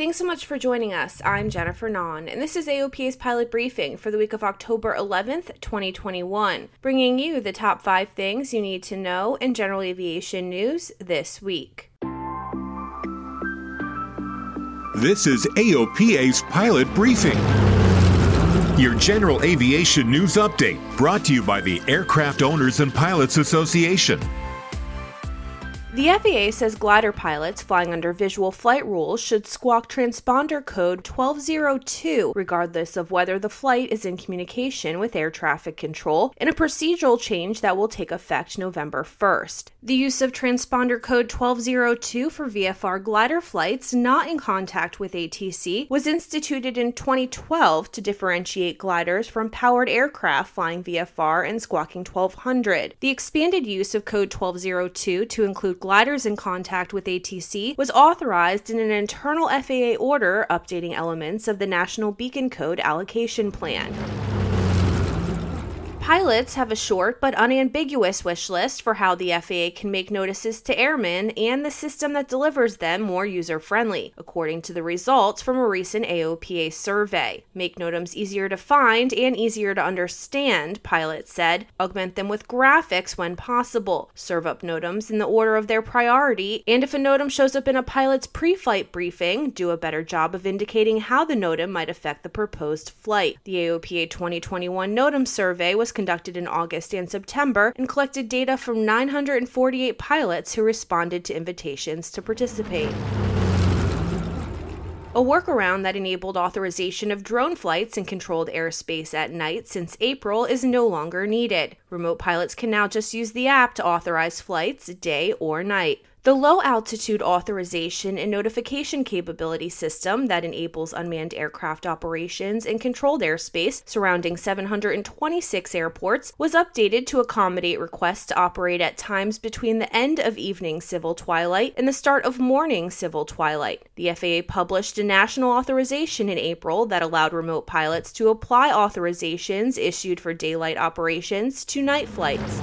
Thanks so much for joining us. I'm Jennifer Nahn, and this is AOPA's pilot briefing for the week of October 11th, 2021, bringing you the top five things you need to know in general aviation news this week. This is AOPA's pilot briefing. Your general aviation news update brought to you by the Aircraft Owners and Pilots Association. The FAA says glider pilots flying under visual flight rules should squawk transponder code 1202 regardless of whether the flight is in communication with air traffic control in a procedural change that will take effect November 1st. The use of transponder code 1202 for VFR glider flights not in contact with ATC was instituted in 2012 to differentiate gliders from powered aircraft flying VFR and squawking 1200. The expanded use of code 1202 to include gliders in contact with ATC was authorized in an internal FAA order updating elements of the National Beacon Code allocation plan. Pilots have a short but unambiguous wish list for how the FAA can make notices to airmen and the system that delivers them more user friendly, according to the results from a recent AOPA survey. Make NOTAMs easier to find and easier to understand, pilots said. Augment them with graphics when possible. Serve up NOTAMs in the order of their priority, and if a NOTAM shows up in a pilot's pre flight briefing, do a better job of indicating how the NOTAM might affect the proposed flight. The AOPA 2021 NOTAM survey was conducted in August and September and collected data from 948 pilots who responded to invitations to participate. A workaround that enabled authorization of drone flights in controlled airspace at night since April is no longer needed. Remote pilots can now just use the app to authorize flights day or night. The low altitude authorization and notification capability system that enables unmanned aircraft operations in controlled airspace surrounding 726 airports was updated to accommodate requests to operate at times between the end of evening civil twilight and the start of morning civil twilight. The FAA published a national authorization in April that allowed remote pilots to apply authorizations issued for daylight operations to night flights.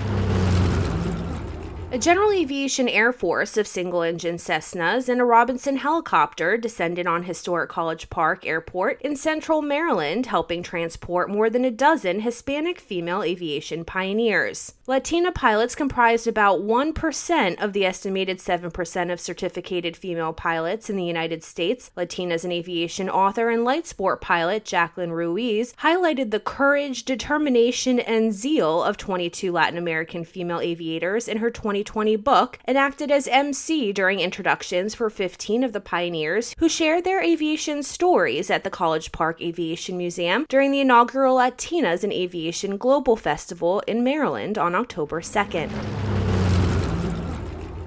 A General Aviation Air Force of single engine Cessnas and a Robinson helicopter descended on historic College Park Airport in central Maryland, helping transport more than a dozen Hispanic female aviation pioneers. Latina pilots comprised about 1% of the estimated 7% of certificated female pilots in the United States. Latinas in Aviation author and light sport pilot Jacqueline Ruiz highlighted the courage, determination, and zeal of 22 Latin American female aviators in her 20 2020 book and acted as MC during introductions for 15 of the pioneers who shared their aviation stories at the College Park Aviation Museum during the inaugural Latinas in Aviation Global Festival in Maryland on October 2nd.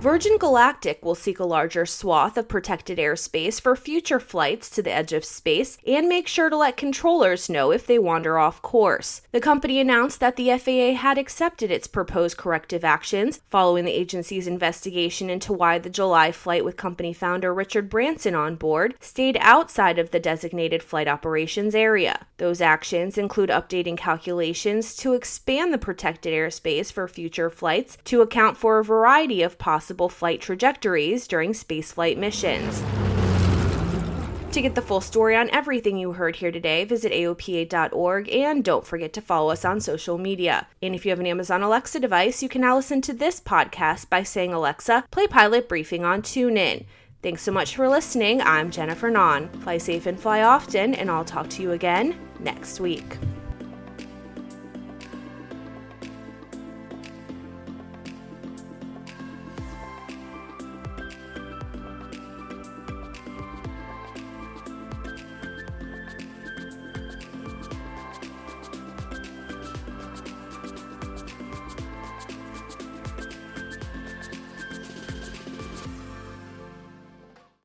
Virgin Galactic will seek a larger swath of protected airspace for future flights to the edge of space and make sure to let controllers know if they wander off course. The company announced that the FAA had accepted its proposed corrective actions following the agency's investigation into why the July flight with company founder Richard Branson on board stayed outside of the designated flight operations area. Those actions include updating calculations to expand the protected airspace for future flights to account for a variety of possible possible flight trajectories during spaceflight missions. To get the full story on everything you heard here today, visit AOPA.org and don't forget to follow us on social media. And if you have an Amazon Alexa device, you can now listen to this podcast by saying, Alexa, play Pilot Briefing on TuneIn. Thanks so much for listening. I'm Jennifer Nahn. Fly safe and fly often, and I'll talk to you again next week.